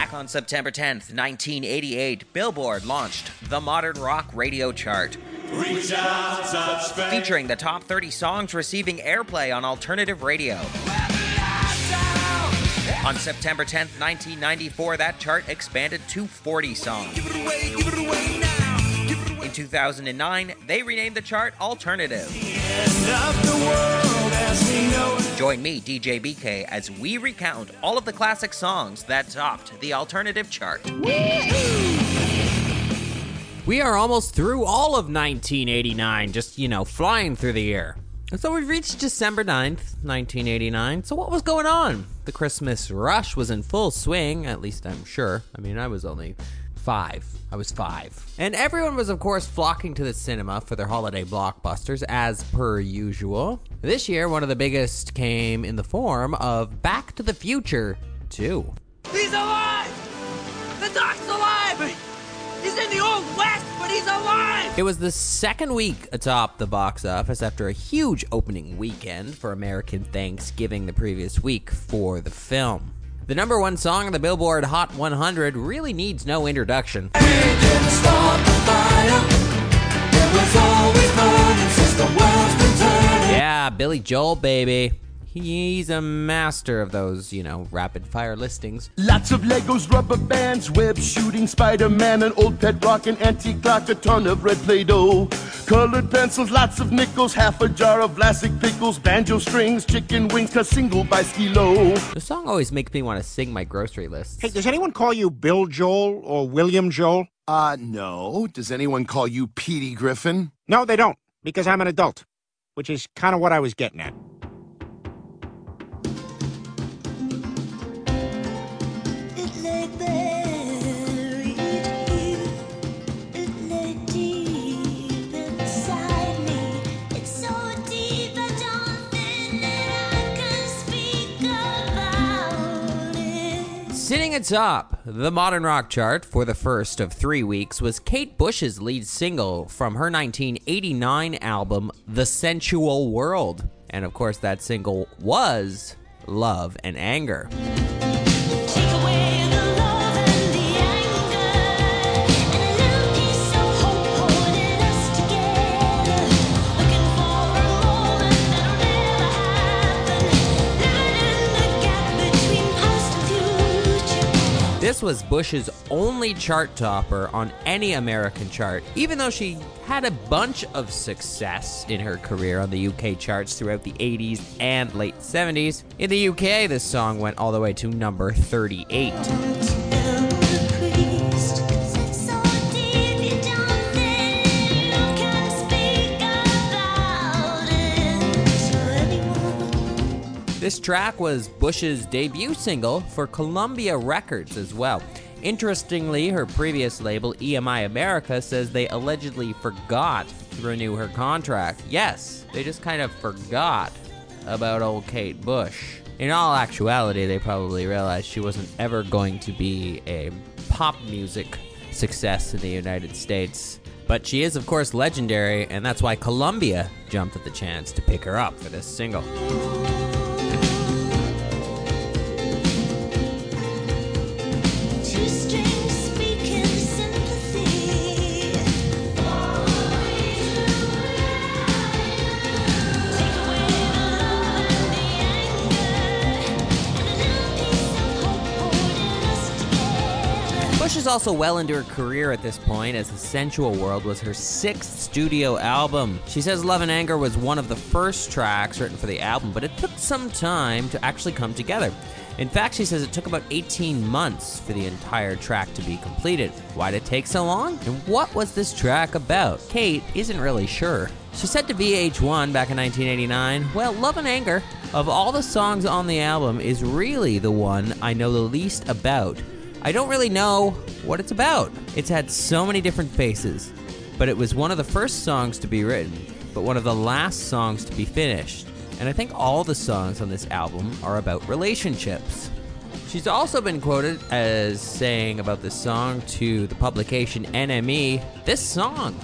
Back on September 10th, 1988, Billboard launched the Modern Rock Radio Chart. Featuring the top 30 songs receiving airplay on alternative radio. On September 10th, 1994, that chart expanded to 40 songs. In 2009, they renamed the chart Alternative. Join me, DJ BK, as we recount all of the classic songs that topped the Alternative chart. We are almost through all of 1989, just, you know, flying through the year. And so we've reached December 9th, 1989. So what was going on? The Christmas rush was in full swing, at least I'm sure. I mean, I was only five. I was five. And everyone was, of course, flocking to the cinema for their holiday blockbusters, as per usual. This year, one of the biggest came in the form of Back to the Future 2. He's alive! The Doc's alive! He's in the Old West, but he's alive! It was the second week atop the box office after a huge opening weekend for American Thanksgiving the previous week for the film. The number one song on the Billboard Hot 100 really needs no introduction. Yeah, Billy Joel, baby. He's a master of those, you know, rapid fire listings. Lots of Legos, rubber bands, web shooting, Spider Man, an old pet rock, an antique clock, a ton of red Play Doh. Colored pencils, lots of nickels, half a jar of Vlasic pickles, banjo strings, chicken wings, a single by Skilo. The song always makes me want to sing my grocery list. Hey, does anyone call you Bill Joel or William Joel? Uh, no. Does anyone call you Petey Griffin? No, they don't, because I'm an adult, which is kind of what I was getting at. Sitting atop the modern rock chart for the first of three weeks was Kate Bush's lead single from her 1989 album, The Sensual World. And of course, that single was Love and Anger. This was Bush's only chart topper on any American chart, even though she had a bunch of success in her career on the UK charts throughout the 80s and late 70s. In the UK, this song went all the way to number 38. This track was Bush's debut single for Columbia Records as well. Interestingly, her previous label, EMI America, says they allegedly forgot to renew her contract. Yes, they just kind of forgot about old Kate Bush. In all actuality, they probably realized she wasn't ever going to be a pop music success in the United States. But she is, of course, legendary, and that's why Columbia jumped at the chance to pick her up for this single. Is also well into her career at this point, as The Sensual World was her sixth studio album. She says Love and Anger was one of the first tracks written for the album, but it took some time to actually come together. In fact, she says it took about 18 months for the entire track to be completed. Why did it take so long? And what was this track about? Kate isn't really sure. She said to VH1 back in 1989, Well, Love and Anger, of all the songs on the album, is really the one I know the least about. I don't really know what it's about. It's had so many different faces, but it was one of the first songs to be written, but one of the last songs to be finished. And I think all the songs on this album are about relationships. She's also been quoted as saying about this song to the publication NME this song,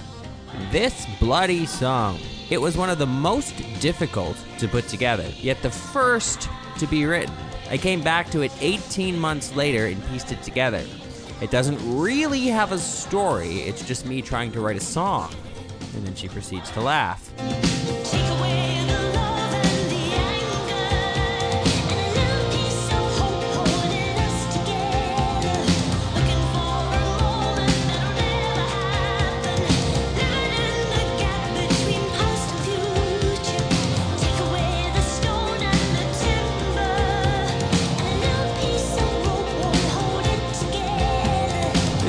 this bloody song, it was one of the most difficult to put together, yet the first to be written. I came back to it 18 months later and pieced it together. It doesn't really have a story, it's just me trying to write a song. And then she proceeds to laugh.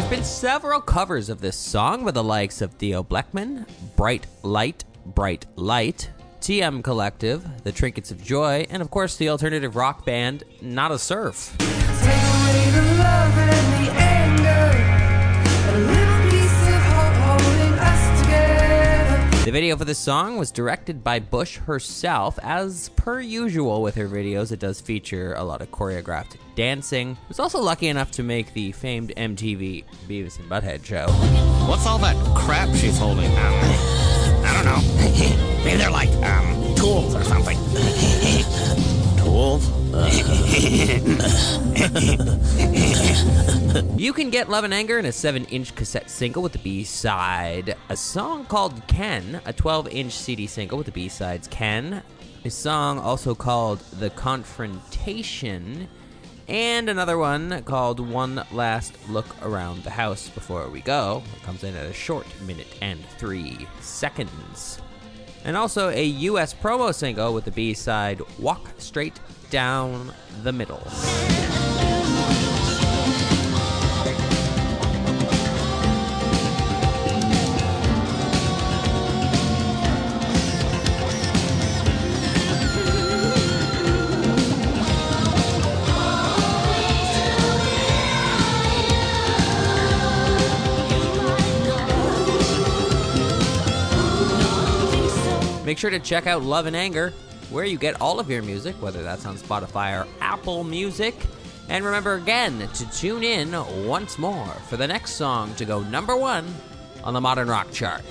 There's been several covers of this song by the likes of Theo Bleckmann, Bright Light, Bright Light, TM Collective, The Trinkets of Joy, and of course the alternative rock band Nada Surf. The video for this song was directed by Bush herself. As per usual with her videos, it does feature a lot of choreographed dancing. Was also lucky enough to make the famed MTV Beavis and Butthead show. What's all that crap she's holding? Um, I don't know. Maybe they're like, um, tools or something. tools? You can get Love and Anger in a 7 inch cassette single with the B side, a song called Ken, a 12 inch CD single with the B sides Ken, a song also called The Confrontation, and another one called One Last Look Around the House Before We Go. It comes in at a short minute and three seconds. And also a US promo single with the B side Walk Straight Down the Middle. Make sure to check out Love and Anger, where you get all of your music, whether that's on Spotify or Apple Music. And remember again to tune in once more for the next song to go number one on the Modern Rock Chart.